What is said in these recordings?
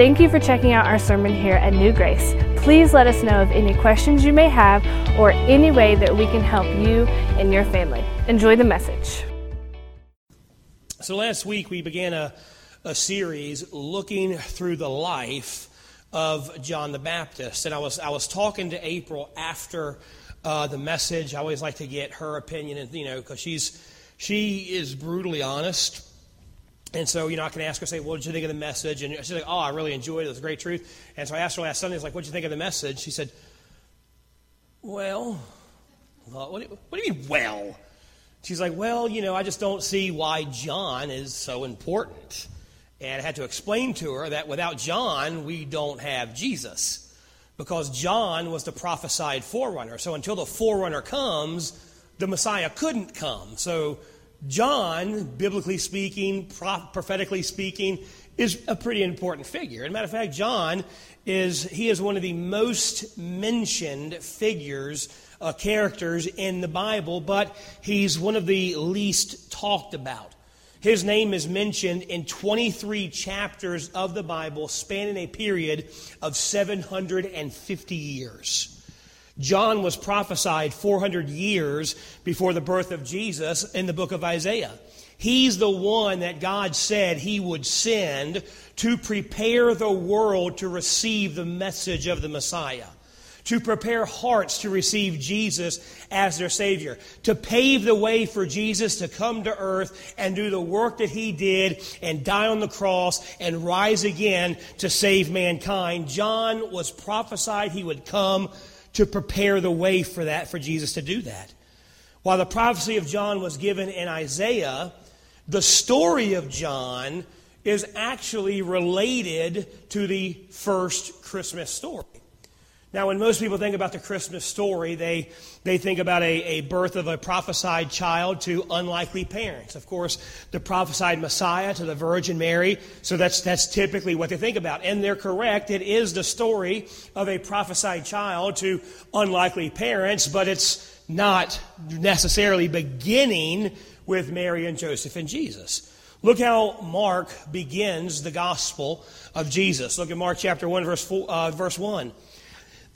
Thank you for checking out our sermon here at New Grace. Please let us know of any questions you may have or any way that we can help you and your family. Enjoy the message. So, last week we began a, a series looking through the life of John the Baptist. And I was, I was talking to April after uh, the message. I always like to get her opinion, and you know, because she's she is brutally honest and so, you know, I can ask her, say, what did you think of the message? And she's like, oh, I really enjoyed it. It was great truth. And so I asked her last Sunday, I was like, what did you think of the message? She said, well, what do, what do you mean, well? She's like, well, you know, I just don't see why John is so important. And I had to explain to her that without John, we don't have Jesus. Because John was the prophesied forerunner. So until the forerunner comes, the Messiah couldn't come. So John, biblically speaking, prophetically speaking, is a pretty important figure. As a matter of fact, John is he is one of the most mentioned figures, uh, characters in the Bible, but he's one of the least talked about. His name is mentioned in 23 chapters of the Bible, spanning a period of 750 years. John was prophesied 400 years before the birth of Jesus in the book of Isaiah. He's the one that God said he would send to prepare the world to receive the message of the Messiah, to prepare hearts to receive Jesus as their Savior, to pave the way for Jesus to come to earth and do the work that he did and die on the cross and rise again to save mankind. John was prophesied he would come to prepare the way for that, for Jesus to do that. While the prophecy of John was given in Isaiah, the story of John is actually related to the first Christmas story. Now, when most people think about the Christmas story, they, they think about a, a birth of a prophesied child to unlikely parents. Of course, the prophesied Messiah to the Virgin Mary. So that's, that's typically what they think about. And they're correct. It is the story of a prophesied child to unlikely parents, but it's not necessarily beginning with Mary and Joseph and Jesus. Look how Mark begins the gospel of Jesus. Look at Mark chapter 1, verse, four, uh, verse 1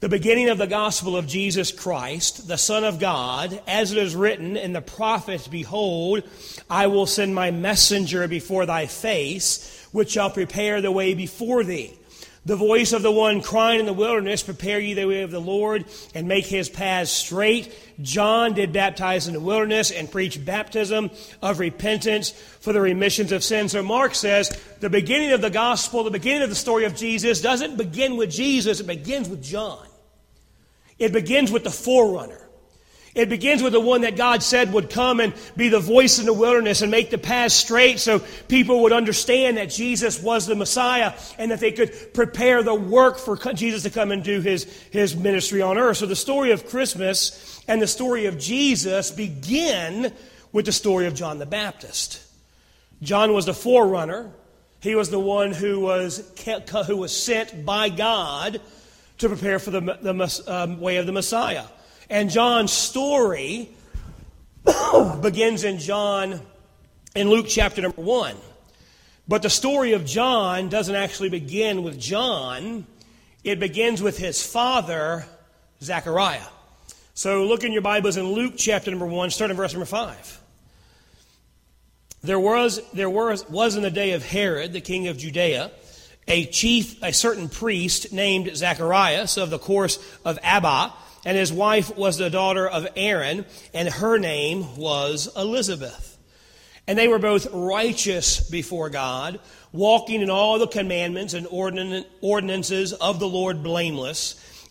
the beginning of the gospel of Jesus Christ, the Son of God, as it is written in the prophets, Behold, I will send my messenger before thy face, which shall prepare the way before thee. The voice of the one crying in the wilderness, Prepare ye the way of the Lord, and make his paths straight. John did baptize in the wilderness and preach baptism of repentance for the remissions of sins. So Mark says the beginning of the gospel, the beginning of the story of Jesus, doesn't begin with Jesus, it begins with John. It begins with the forerunner. It begins with the one that God said would come and be the voice in the wilderness and make the path straight so people would understand that Jesus was the Messiah and that they could prepare the work for Jesus to come and do his, his ministry on earth. So the story of Christmas and the story of Jesus begin with the story of John the Baptist. John was the forerunner. He was the one who was, who was sent by God to prepare for the, the um, way of the Messiah. And John's story begins in John, in Luke chapter number one. But the story of John doesn't actually begin with John, it begins with his father, Zechariah. So look in your Bibles in Luke chapter number one, starting verse number five. There was, there was, was in the day of Herod, the king of Judea, a chief, a certain priest named Zacharias of the course of Abia, and his wife was the daughter of Aaron, and her name was Elizabeth. And they were both righteous before God, walking in all the commandments and ordinances of the Lord blameless.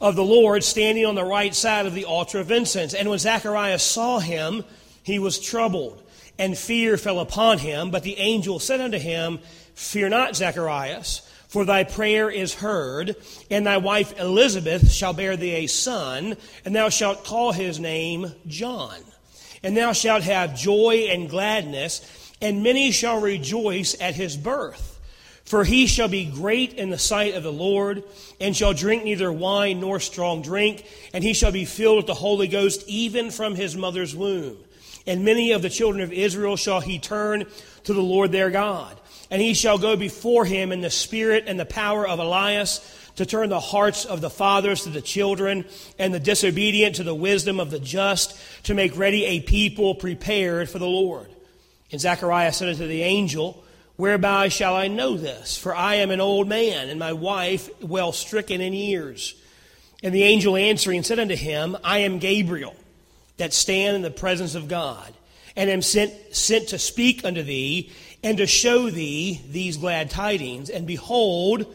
of the Lord standing on the right side of the altar of incense. And when Zacharias saw him, he was troubled, and fear fell upon him. But the angel said unto him, Fear not, Zacharias, for thy prayer is heard, and thy wife Elizabeth shall bear thee a son, and thou shalt call his name John. And thou shalt have joy and gladness, and many shall rejoice at his birth. For he shall be great in the sight of the Lord, and shall drink neither wine nor strong drink, and he shall be filled with the Holy Ghost even from his mother's womb. And many of the children of Israel shall he turn to the Lord their God. And he shall go before him in the spirit and the power of Elias to turn the hearts of the fathers to the children and the disobedient to the wisdom of the just to make ready a people prepared for the Lord. And Zechariah said unto the angel, Whereby shall I know this? For I am an old man, and my wife well stricken in years. And the angel answering said unto him, I am Gabriel, that stand in the presence of God, and am sent, sent to speak unto thee, and to show thee these glad tidings. And behold,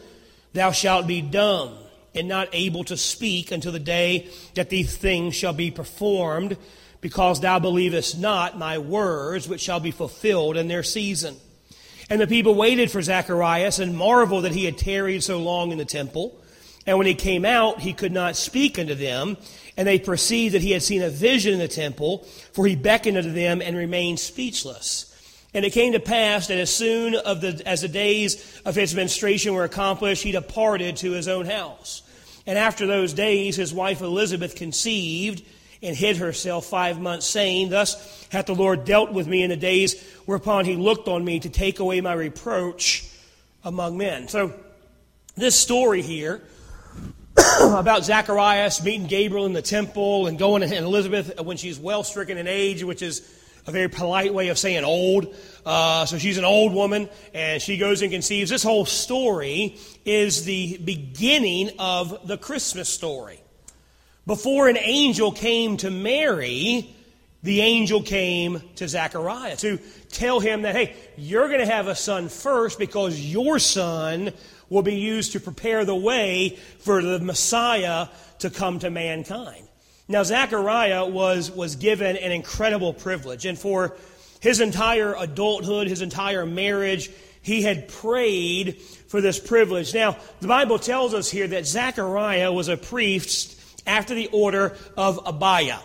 thou shalt be dumb, and not able to speak until the day that these things shall be performed, because thou believest not my words, which shall be fulfilled in their season. And the people waited for Zacharias and marveled that he had tarried so long in the temple. And when he came out, he could not speak unto them. And they perceived that he had seen a vision in the temple, for he beckoned unto them and remained speechless. And it came to pass that as soon the, as the days of his ministration were accomplished, he departed to his own house. And after those days, his wife Elizabeth conceived and hid herself five months, saying, Thus hath the Lord dealt with me in the days whereupon he looked on me to take away my reproach among men. So, this story here about Zacharias meeting Gabriel in the temple and going to Elizabeth when she's well stricken in age, which is a very polite way of saying old. Uh, so she's an old woman and she goes and conceives. This whole story is the beginning of the Christmas story. Before an angel came to Mary, the angel came to Zechariah to tell him that, hey, you're going to have a son first because your son will be used to prepare the way for the Messiah to come to mankind. Now, Zechariah was, was given an incredible privilege, and for his entire adulthood, his entire marriage, he had prayed for this privilege. Now, the Bible tells us here that Zechariah was a priest after the order of Abiah.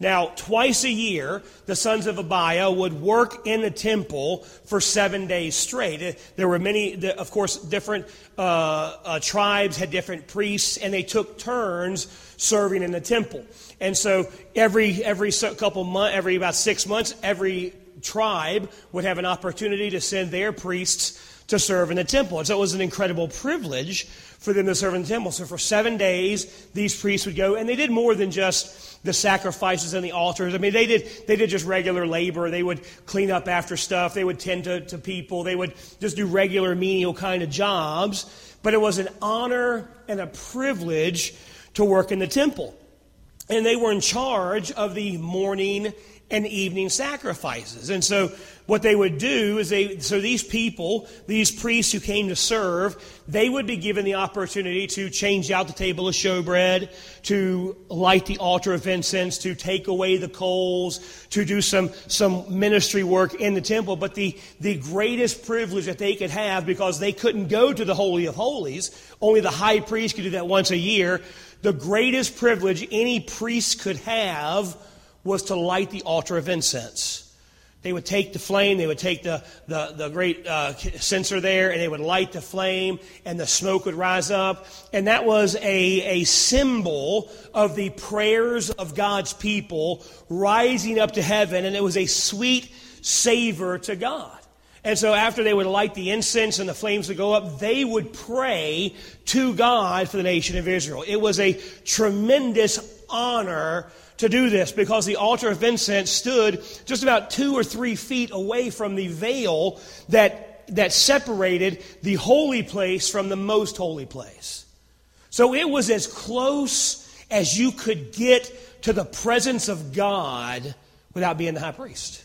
Now, twice a year, the sons of Abiah would work in the temple for seven days straight. There were many, of course, different uh, uh, tribes had different priests, and they took turns serving in the temple. And so, every every couple months, every about six months, every tribe would have an opportunity to send their priests to serve in the temple. And so, it was an incredible privilege for them to serve in the temple. So for seven days, these priests would go, and they did more than just the sacrifices and the altars. I mean, they did, they did just regular labor. They would clean up after stuff. They would tend to, to people. They would just do regular menial kind of jobs. But it was an honor and a privilege to work in the temple. And they were in charge of the morning and evening sacrifices. And so what they would do is they, so these people, these priests who came to serve, they would be given the opportunity to change out the table of showbread, to light the altar of incense, to take away the coals, to do some, some ministry work in the temple. But the, the greatest privilege that they could have, because they couldn't go to the Holy of Holies, only the high priest could do that once a year, the greatest privilege any priest could have was to light the altar of incense. They would take the flame, they would take the, the, the great uh, censer there, and they would light the flame, and the smoke would rise up. And that was a, a symbol of the prayers of God's people rising up to heaven, and it was a sweet savor to God. And so after they would light the incense and the flames would go up, they would pray to God for the nation of Israel. It was a tremendous honor to do this because the altar of incense stood just about two or three feet away from the veil that, that separated the holy place from the most holy place. So it was as close as you could get to the presence of God without being the high priest.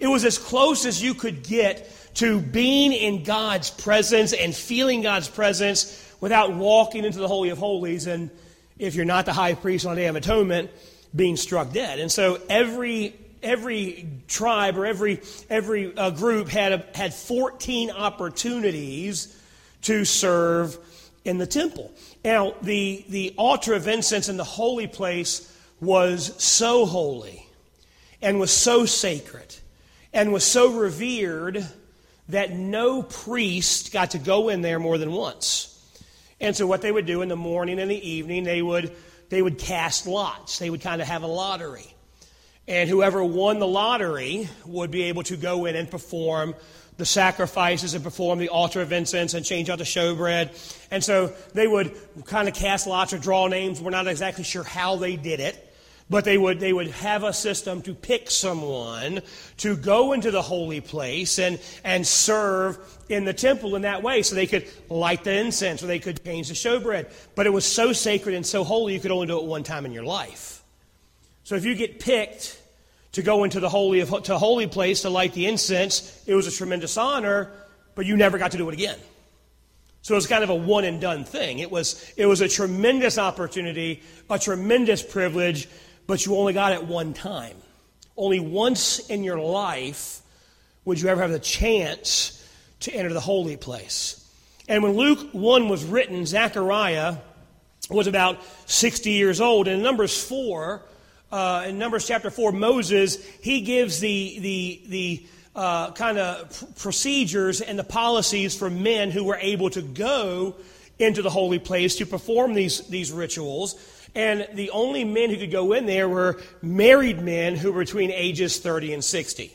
It was as close as you could get to being in God's presence and feeling God's presence without walking into the Holy of Holies and, if you're not the high priest on the Day of Atonement, being struck dead. And so every every tribe or every every uh, group had a, had 14 opportunities to serve in the temple. Now, the, the altar of incense in the holy place was so holy and was so sacred and was so revered that no priest got to go in there more than once. And so what they would do in the morning and the evening, they would they would cast lots. They would kind of have a lottery. And whoever won the lottery would be able to go in and perform the sacrifices and perform the altar of incense and change out the showbread. And so they would kind of cast lots or draw names. We're not exactly sure how they did it. But they would, they would have a system to pick someone to go into the holy place and, and serve in the temple in that way. So they could light the incense or they could change the showbread. But it was so sacred and so holy, you could only do it one time in your life. So if you get picked to go into the holy to holy place to light the incense. It was a tremendous honor, but you never got to do it again. So it was kind of a one and done thing. It was, it was a tremendous opportunity, a tremendous privilege, but you only got it one time. Only once in your life would you ever have the chance to enter the holy place. And when Luke 1 was written, Zechariah was about 60 years old. And in Numbers 4, uh, in Numbers chapter 4, Moses, he gives the, the, the uh, kind of procedures and the policies for men who were able to go into the holy place to perform these, these rituals. And the only men who could go in there were married men who were between ages 30 and 60.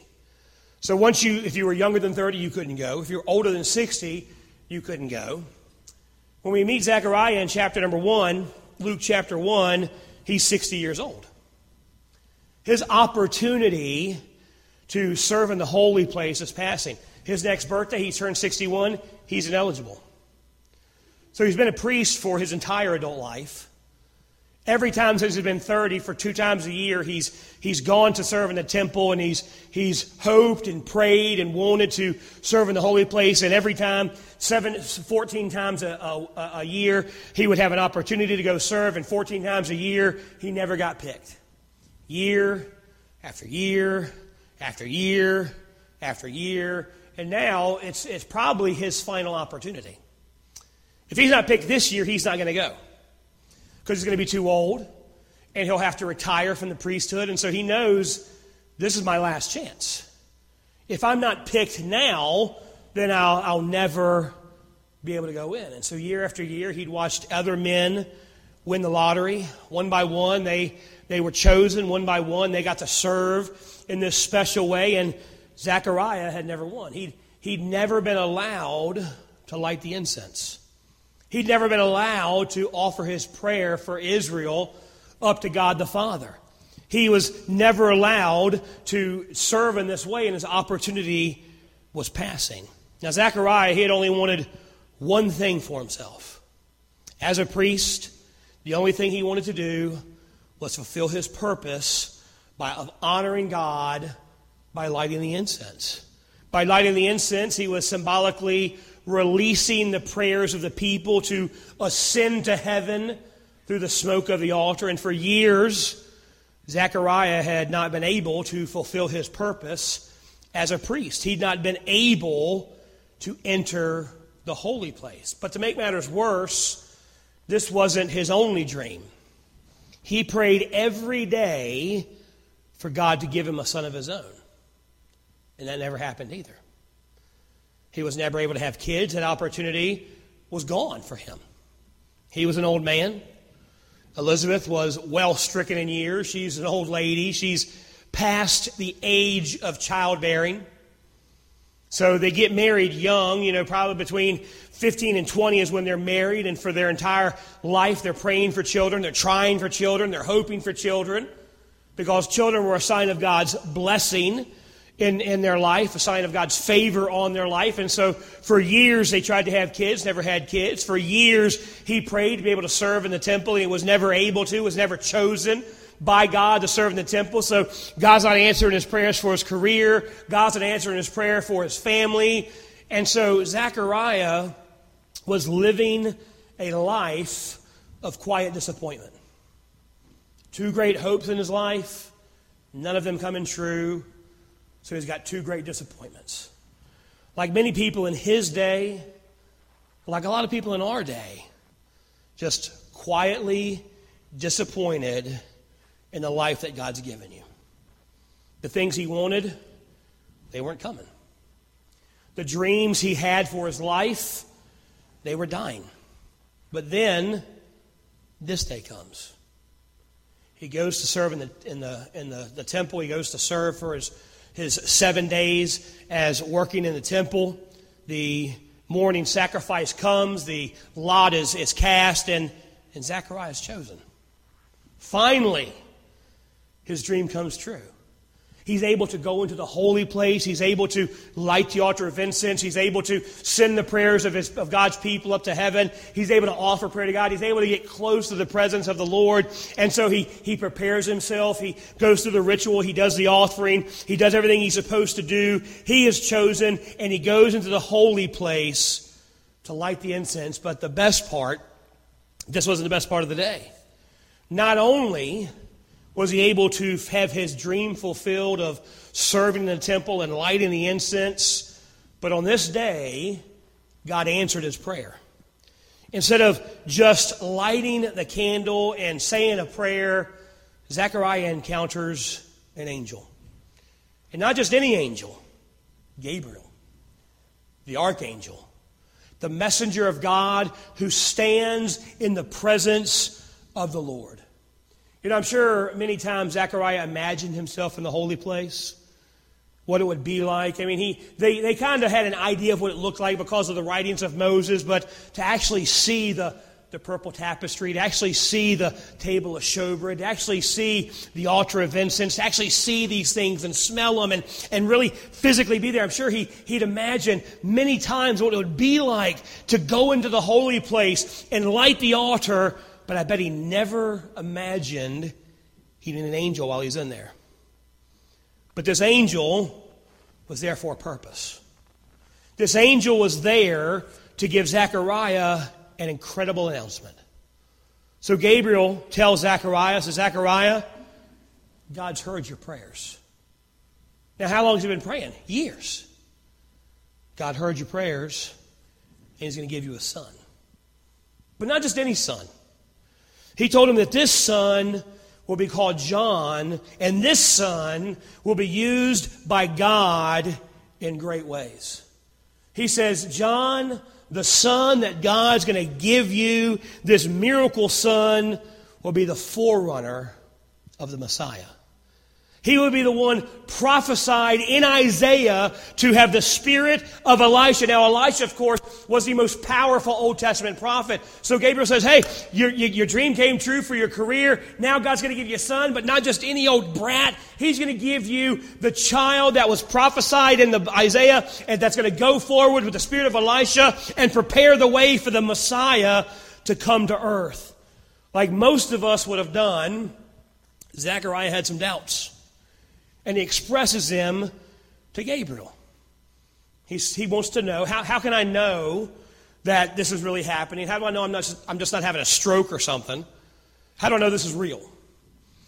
So once you, if you were younger than 30, you couldn't go. If you were older than 60, you couldn't go. When we meet Zechariah in chapter number 1, Luke chapter 1, he's 60 years old. His opportunity to serve in the holy place is passing. His next birthday, he turned 61, he's ineligible. So he's been a priest for his entire adult life. Every time since he's been 30, for two times a year, he's, he's gone to serve in the temple and he's, he's hoped and prayed and wanted to serve in the holy place. And every time, seven, 14 times a, a, a year, he would have an opportunity to go serve. And 14 times a year, he never got picked year after year after year after year. And now it's, it's probably his final opportunity. If he's not picked this year, he's not going to go because he's going to be too old and he'll have to retire from the priesthood. And so he knows this is my last chance. If I'm not picked now, then I'll, I'll never be able to go in. And so year after year, he'd watched other men win the lottery. One by one, they they were chosen one by one. They got to serve in this special way, and Zechariah had never won. He'd, he'd never been allowed to light the incense. He'd never been allowed to offer his prayer for Israel up to God the Father. He was never allowed to serve in this way, and his opportunity was passing. Now, Zechariah, he had only wanted one thing for himself. As a priest, the only thing he wanted to do was fulfill his purpose by of honoring God by lighting the incense. By lighting the incense, he was symbolically releasing the prayers of the people to ascend to heaven through the smoke of the altar. And for years, Zechariah had not been able to fulfill his purpose as a priest. He'd not been able to enter the holy place. But to make matters worse, this wasn't his only dream. He prayed every day for God to give him a son of his own. And that never happened either. He was never able to have kids. That opportunity was gone for him. He was an old man. Elizabeth was well stricken in years. She's an old lady. She's past the age of childbearing. So they get married young, you know, probably between 15 and 20 is when they're married, and for their entire life they're praying for children, they're trying for children, they're hoping for children, because children were a sign of God's blessing in, in their life, a sign of God's favor on their life. And so for years they tried to have kids, never had kids. For years he prayed to be able to serve in the temple, and he was never able to, was never chosen by God to serve in the temple. So God's not answering his prayers for his career. God's not answering his prayer for his family. And so Zechariah was living a life of quiet disappointment. Two great hopes in his life, none of them coming true. So he's got two great disappointments. Like many people in his day, like a lot of people in our day, just quietly disappointed in the life that God's given you. The things he wanted, they weren't coming. The dreams he had for his life, they were dying. But then this day comes. He goes to serve in the, in the, in the, the temple. He goes to serve for his his seven days as working in the temple. The morning sacrifice comes, the lot is, is cast, and, and Zechariah is chosen. Finally, his dream comes true. He's able to go into the holy place. He's able to light the altar of incense. He's able to send the prayers of, his, of God's people up to heaven. He's able to offer prayer to God. He's able to get close to the presence of the Lord. And so he, he prepares himself. He goes through the ritual. He does the offering. He does everything he's supposed to do. He is chosen and he goes into the holy place to light the incense. But the best part, this wasn't the best part of the day. Not only was he able to have his dream fulfilled of serving in the temple and lighting the incense? But on this day, God answered his prayer. Instead of just lighting the candle and saying a prayer, Zechariah encounters an angel. And not just any angel, Gabriel, the archangel, the messenger of God who stands in the presence of the Lord. You know, I'm sure many times Zechariah imagined himself in the holy place, what it would be like. I mean, he, they, they kind of had an idea of what it looked like because of the writings of Moses, but to actually see the, the purple tapestry, to actually see the table of showbread, to actually see the altar of incense, to actually see these things and smell them and, and really physically be there. I'm sure he, he'd imagine many times what it would be like to go into the holy place and light the altar but I bet he never imagined he needed an angel while he's in there. But this angel was there for a purpose. This angel was there to give Zechariah an incredible announcement. So Gabriel tells Zechariah, says, Zechariah, God's heard your prayers. Now, how long has he been praying? Years. God heard your prayers, and he's going to give you a son. But not just any son. He told him that this son will be called John, and this son will be used by God in great ways. He says, John, the son that God's going to give you, this miracle son, will be the forerunner of the Messiah. He would be the one prophesied in Isaiah to have the spirit of Elisha. Now, Elisha, of course, was the most powerful Old Testament prophet. So Gabriel says, Hey, your, your dream came true for your career. Now God's going to give you a son, but not just any old brat. He's going to give you the child that was prophesied in the Isaiah and that's going to go forward with the spirit of Elisha and prepare the way for the Messiah to come to earth. Like most of us would have done, Zechariah had some doubts and he expresses them to Gabriel. He's, he wants to know how, how can I know that this is really happening? How do I know I'm, not just, I'm just not having a stroke or something? How do I know this is real?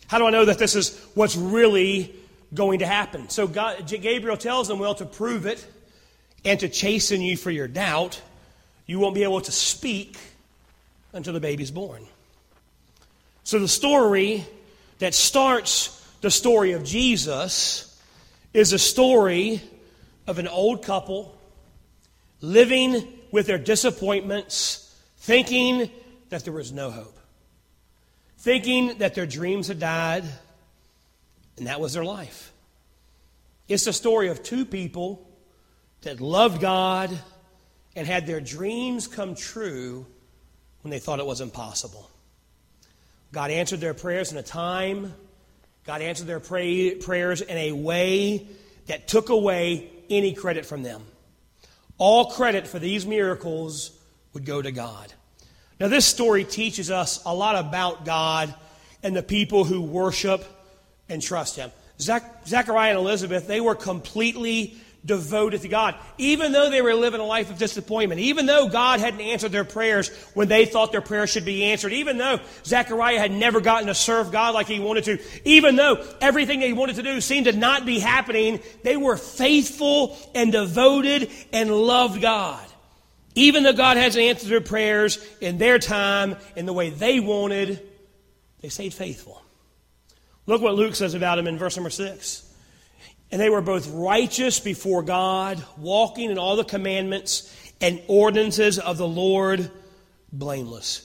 How do I know that this is what's really going to happen? So God, Gabriel tells him, well, to prove it and to chasten you for your doubt, you won't be able to speak until the baby's born. So the story that starts the story of Jesus is a story of an old couple living with their disappointments, thinking that there was no hope, thinking that their dreams had died, and that was their life. It's the story of two people that loved God and had their dreams come true when they thought it was impossible. God answered their prayers in a time God answered their pray, prayers in a way that took away any credit from them. All credit for these miracles would go to God. Now, this story teaches us a lot about God and the people who worship and trust Him. Zach, Zechariah and Elizabeth, they were completely devoted to God. Even though they were living a life of disappointment, even though God hadn't answered their prayers when they thought their prayers should be answered, even though Zechariah had never gotten to serve God like he wanted to, even though everything they wanted to do seemed to not be happening, they were faithful and devoted and loved God. Even though God hasn't answered their prayers in their time, in the way they wanted, they stayed faithful. Look what Luke says about him in verse number 6. And they were both righteous before God, walking in all the commandments and ordinances of the Lord, blameless.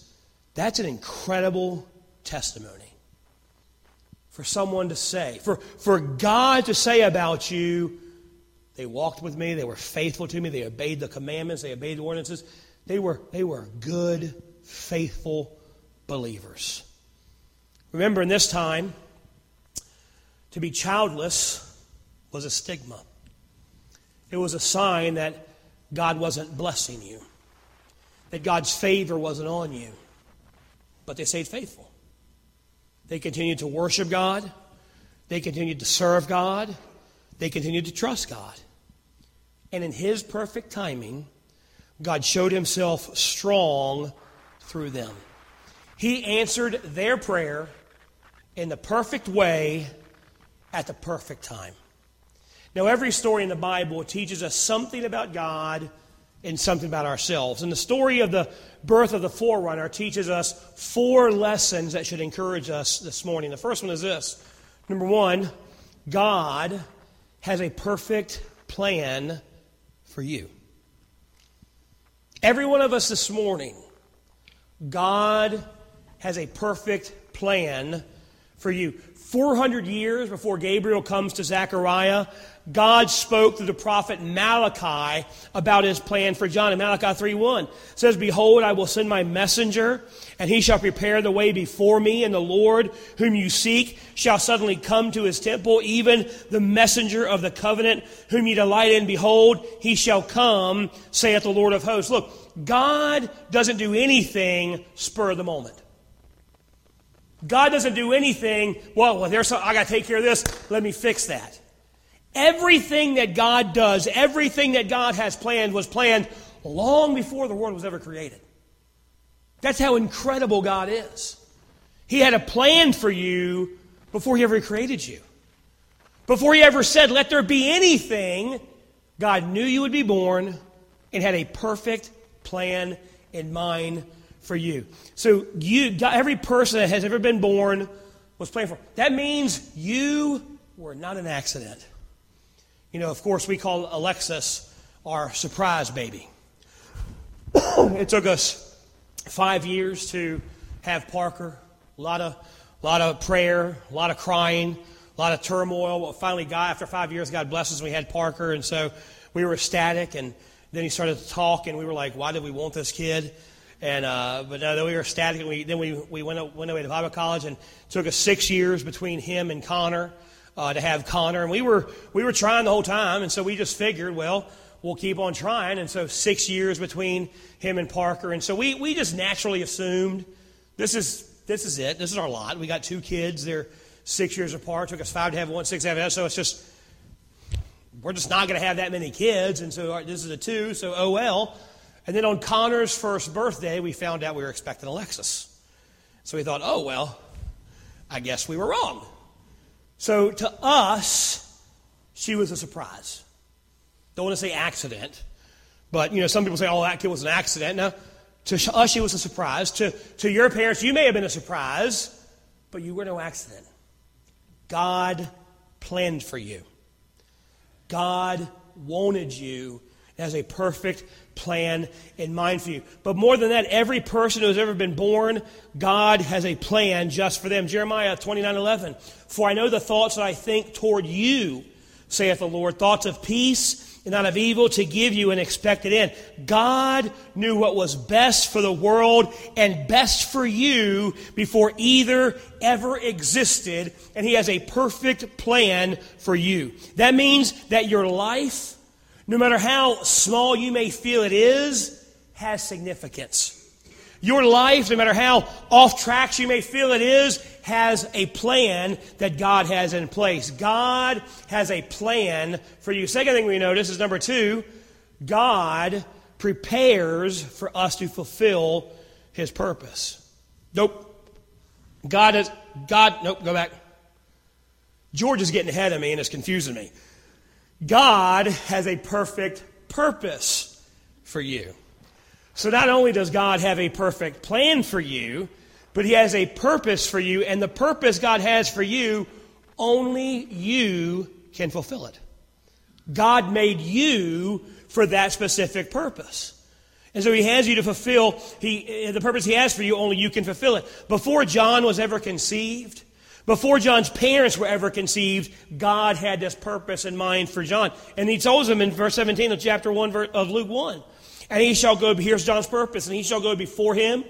That's an incredible testimony for someone to say, for, for God to say about you, they walked with me, they were faithful to me, they obeyed the commandments, they obeyed the ordinances. They were, they were good, faithful believers. Remember, in this time, to be childless was a stigma. It was a sign that God wasn't blessing you, that God's favor wasn't on you. But they stayed faithful. They continued to worship God, they continued to serve God, they continued to trust God. And in His perfect timing, God showed Himself strong through them. He answered their prayer in the perfect way at the perfect time. Now, every story in the Bible teaches us something about God and something about ourselves. And the story of the birth of the forerunner teaches us four lessons that should encourage us this morning. The first one is this number one, God has a perfect plan for you. Every one of us this morning, God has a perfect plan for you. 400 years before Gabriel comes to Zechariah, God spoke through the prophet Malachi about his plan for John. In Malachi 3.1 says, Behold, I will send my messenger, and he shall prepare the way before me, and the Lord whom you seek shall suddenly come to his temple, even the messenger of the covenant whom you delight in. Behold, he shall come, saith the Lord of hosts. Look, God doesn't do anything spur of the moment. God doesn't do anything, well, well there's some, I got to take care of this, let me fix that. Everything that God does, everything that God has planned was planned long before the world was ever created. That's how incredible God is. He had a plan for you before He ever created you. Before He ever said, let there be anything, God knew you would be born and had a perfect plan in mind for you. So you, every person that has ever been born was planned for. That means you were not an accident. You know, of course, we call Alexis our surprise baby. it took us five years to have Parker. A lot of, a lot of prayer, a lot of crying, a lot of turmoil. Well, finally, God, after five years, God bless us, we had Parker, and so we were ecstatic. And then he started to talk, and we were like, "Why did we want this kid?" And uh, but then we were ecstatic, and we, then we we went went away to Bible college, and took us six years between him and Connor uh, to have Connor. And we were, we were trying the whole time, and so we just figured, well, we'll keep on trying. And so six years between him and Parker. And so we, we just naturally assumed this is, this is it. This is our lot. We got two kids. They're six years apart. It took us five to have one, six to have that. So it's just, we're just not going to have that many kids. And so this is a two, so oh well. And then on Connor's first birthday, we found out we were expecting Alexis. So we thought, oh, well, I guess we were wrong. So to us, she was a surprise. Don't want to say accident, but you know, some people say, "Oh, that kid was an accident." Now, to us, she was a surprise. To to your parents, you may have been a surprise, but you were no accident. God planned for you. God wanted you as a perfect plan in mind for you. But more than that, every person who has ever been born, God has a plan just for them. Jeremiah 29 11. For I know the thoughts that I think toward you, saith the Lord, thoughts of peace and not of evil to give you an expected end. God knew what was best for the world and best for you before either ever existed, and He has a perfect plan for you. That means that your life, no matter how small you may feel it is, has significance. Your life, no matter how off tracks you may feel it is, has a plan that God has in place. God has a plan for you. Second thing we notice is number two, God prepares for us to fulfill his purpose. Nope. God is, God, nope, go back. George is getting ahead of me and it's confusing me. God has a perfect purpose for you. So not only does God have a perfect plan for you, but He has a purpose for you, and the purpose God has for you, only you can fulfill it. God made you for that specific purpose. And so he has you to fulfill he, the purpose he has for you, only you can fulfill it. Before John was ever conceived, before John's parents were ever conceived, God had this purpose in mind for John. And he tells him in verse 17 of chapter 1 of Luke 1 and he shall go, here's John's purpose, and he shall go before him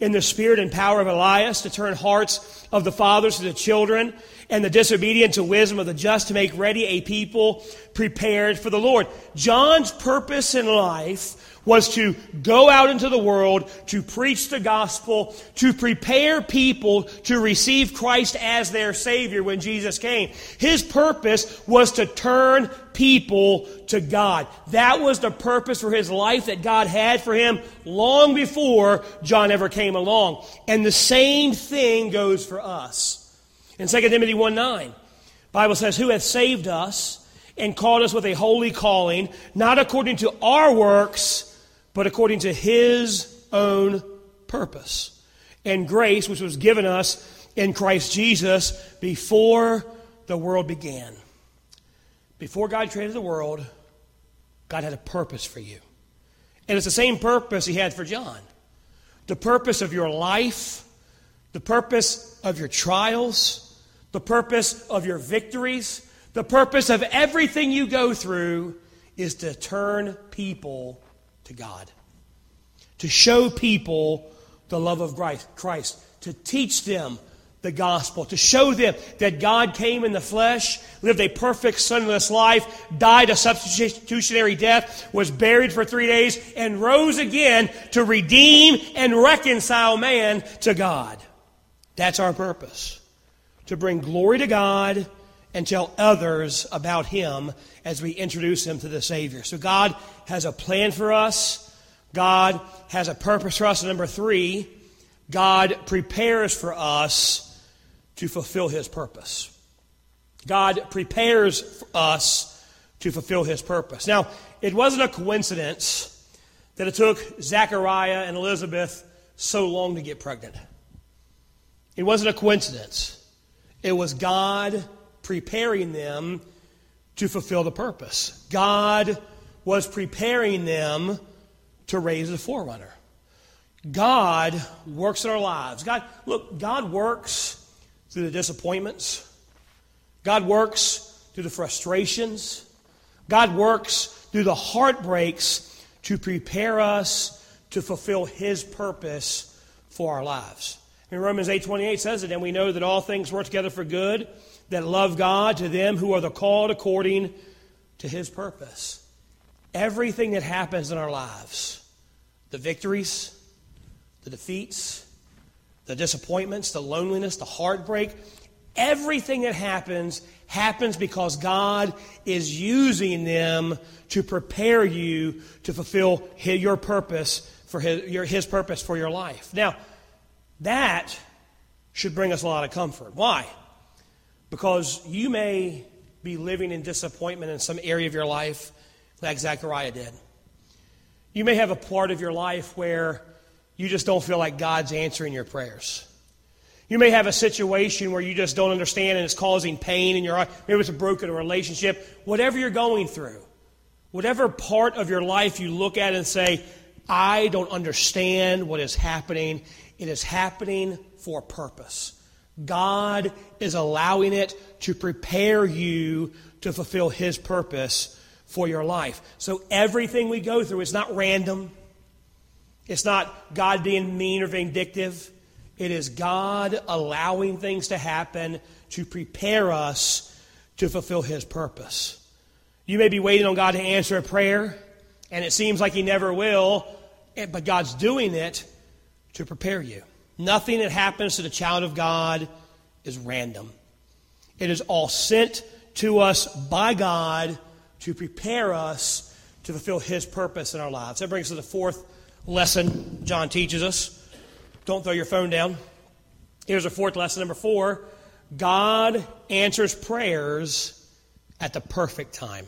in the spirit and power of Elias to turn hearts of the fathers to the children and the disobedient to wisdom of the just to make ready a people prepared for the Lord. John's purpose in life was to go out into the world to preach the gospel, to prepare people to receive Christ as their Savior when Jesus came. His purpose was to turn people to God. That was the purpose for his life that God had for him long before John ever came along. And the same thing goes for us. In 2 Timothy 1 9, Bible says, Who hath saved us and called us with a holy calling, not according to our works, but according to his own purpose and grace, which was given us in Christ Jesus before the world began. Before God created the world, God had a purpose for you. And it's the same purpose he had for John the purpose of your life, the purpose of your trials, the purpose of your victories, the purpose of everything you go through is to turn people to God. To show people the love of Christ. To teach them the gospel. To show them that God came in the flesh, lived a perfect, sinless life, died a substitutionary death, was buried for three days, and rose again to redeem and reconcile man to God. That's our purpose. To bring glory to God and tell others about Him as we introduce them to the Savior. So God has a plan for us. God has a purpose for us. And number three, God prepares for us to fulfill His purpose. God prepares us to fulfill His purpose. Now, it wasn't a coincidence that it took Zechariah and Elizabeth so long to get pregnant. It wasn't a coincidence. It was God preparing them to fulfill the purpose. God was preparing them to raise a forerunner. God works in our lives. God, look, God works through the disappointments. God works through the frustrations. God works through the heartbreaks to prepare us to fulfill His purpose for our lives. In Romans 8:28 says it, and we know that all things work together for good that love God, to them who are the called according to his purpose. Everything that happens in our lives, the victories, the defeats, the disappointments, the loneliness, the heartbreak, everything that happens happens because God is using them to prepare you to fulfill his, your purpose for his, your, his purpose for your life. Now, that should bring us a lot of comfort. Why? Because you may be living in disappointment in some area of your life, like Zechariah did. You may have a part of your life where you just don't feel like God's answering your prayers. You may have a situation where you just don't understand and it's causing pain in your life. Maybe it's a broken relationship. Whatever you're going through, whatever part of your life you look at and say, I don't understand what is happening, it is happening for a purpose. God is allowing it to prepare you to fulfill His purpose for your life. So everything we go through is not random. It's not God being mean or vindictive. It is God allowing things to happen to prepare us to fulfill His purpose. You may be waiting on God to answer a prayer, and it seems like He never will, eh, but God's doing it to prepare you. Nothing that happens to the child of God is random. It is all sent to us by God to prepare us to fulfill His purpose in our lives. That brings us to the fourth lesson John teaches us. Don't throw your phone down. Here's our fourth lesson, number four God answers prayers at the perfect time.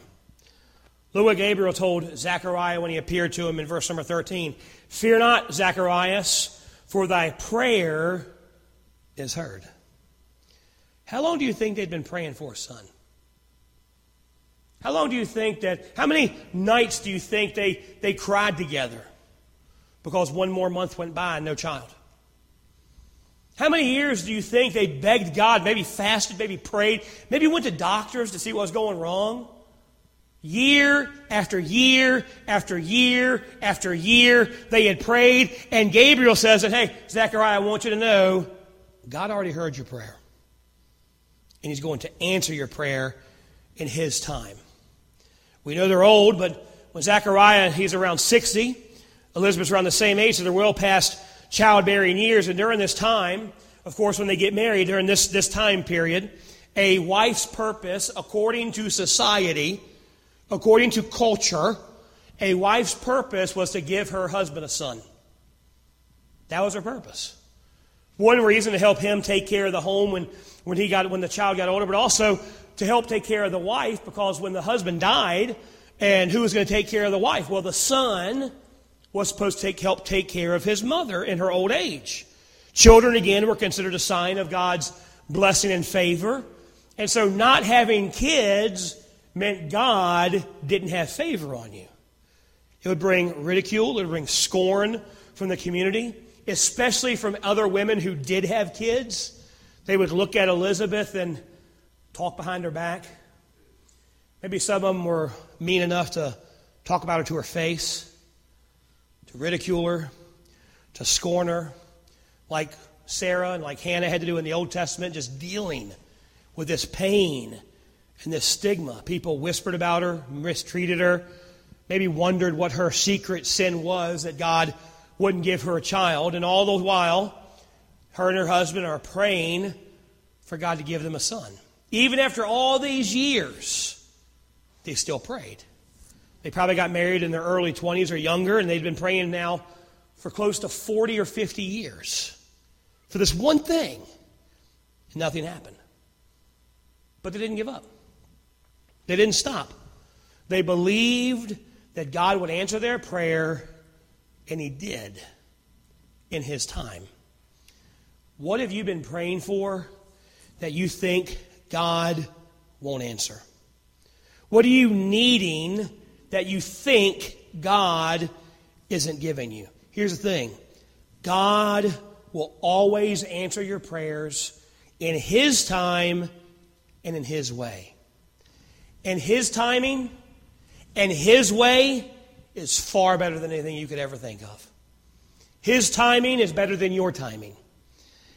What Gabriel told Zechariah when he appeared to him in verse number 13 Fear not, Zacharias, for thy prayer is heard. How long do you think they'd been praying for son? How long do you think that, how many nights do you think they, they cried together because one more month went by and no child? How many years do you think they begged God, maybe fasted, maybe prayed, maybe went to doctors to see what was going wrong? Year after year after year after year, they had prayed, and Gabriel says that, hey, Zechariah, I want you to know God already heard your prayer. And He's going to answer your prayer in His time. We know they're old, but when Zechariah, he's around 60, Elizabeth's around the same age, so they're well past childbearing years. And during this time, of course, when they get married, during this, this time period, a wife's purpose, according to society, according to culture, a wife's purpose was to give her husband a son. That was her purpose. One reason to help him take care of the home when, when, he got, when the child got older, but also to help take care of the wife because when the husband died, and who was going to take care of the wife? Well, the son was supposed to take, help take care of his mother in her old age. Children, again, were considered a sign of God's blessing and favor. And so, not having kids meant God didn't have favor on you. It would bring ridicule, it would bring scorn from the community, especially from other women who did have kids. They would look at Elizabeth and talk behind her back. Maybe some of them were mean enough to talk about her to her face, to ridicule her, to scorn her, like Sarah and like Hannah had to do in the Old Testament, just dealing with this pain and this stigma. People whispered about her, mistreated her, maybe wondered what her secret sin was that God wouldn't give her a child. And all the while, her and her husband are praying for God to give them a son. Even after all these years, they still prayed. They probably got married in their early 20s or younger, and they'd been praying now for close to 40 or 50 years for this one thing, and nothing happened. But they didn't give up, they didn't stop. They believed that God would answer their prayer, and He did in His time. What have you been praying for that you think God won't answer? What are you needing that you think God isn't giving you? Here's the thing God will always answer your prayers in His time and in His way. And His timing and His way is far better than anything you could ever think of. His timing is better than your timing.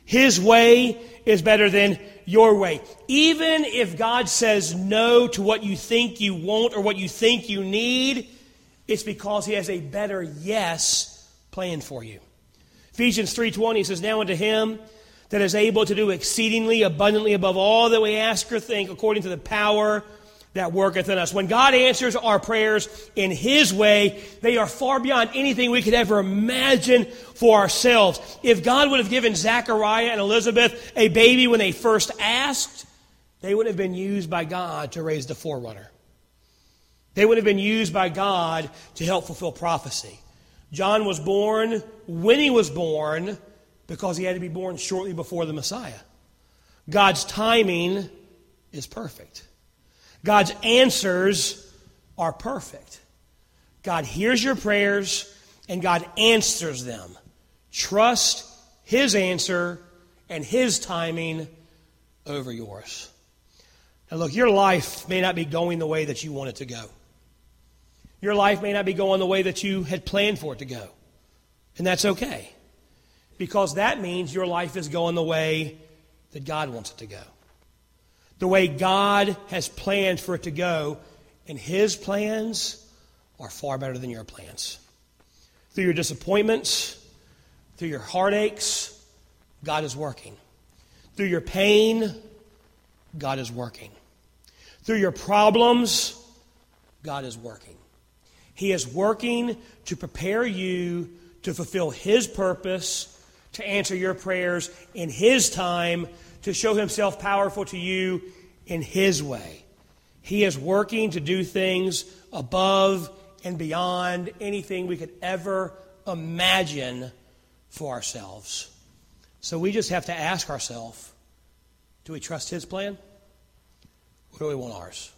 His way is better than your way. Even if God says no to what you think you want or what you think you need, it's because He has a better yes plan for you. Ephesians 3:20 says, "Now unto him that is able to do exceedingly abundantly above all that we ask or think, according to the power that worketh in us. When God answers our prayers in His way, they are far beyond anything we could ever imagine for ourselves. If God would have given Zechariah and Elizabeth a baby when they first asked, they would have been used by God to raise the forerunner. They would have been used by God to help fulfill prophecy. John was born when he was born because he had to be born shortly before the Messiah. God's timing is perfect. God's answers are perfect. God hears your prayers and God answers them. Trust His answer and His timing over yours. Now, look, your life may not be going the way that you want it to go. Your life may not be going the way that you had planned for it to go. And that's okay. Because that means your life is going the way that God wants it to go. The way God has planned for it to go. And His plans are far better than your plans. Through your disappointments, through your heartaches, God is working. Through your pain, God is working. Through your problems, God is working. He is working to prepare you to fulfill His purpose, to answer your prayers in His time, to show Himself powerful to you in His way. He is working to do things above and beyond anything we could ever imagine for ourselves. So we just have to ask ourselves do we trust His plan? Or do we want ours?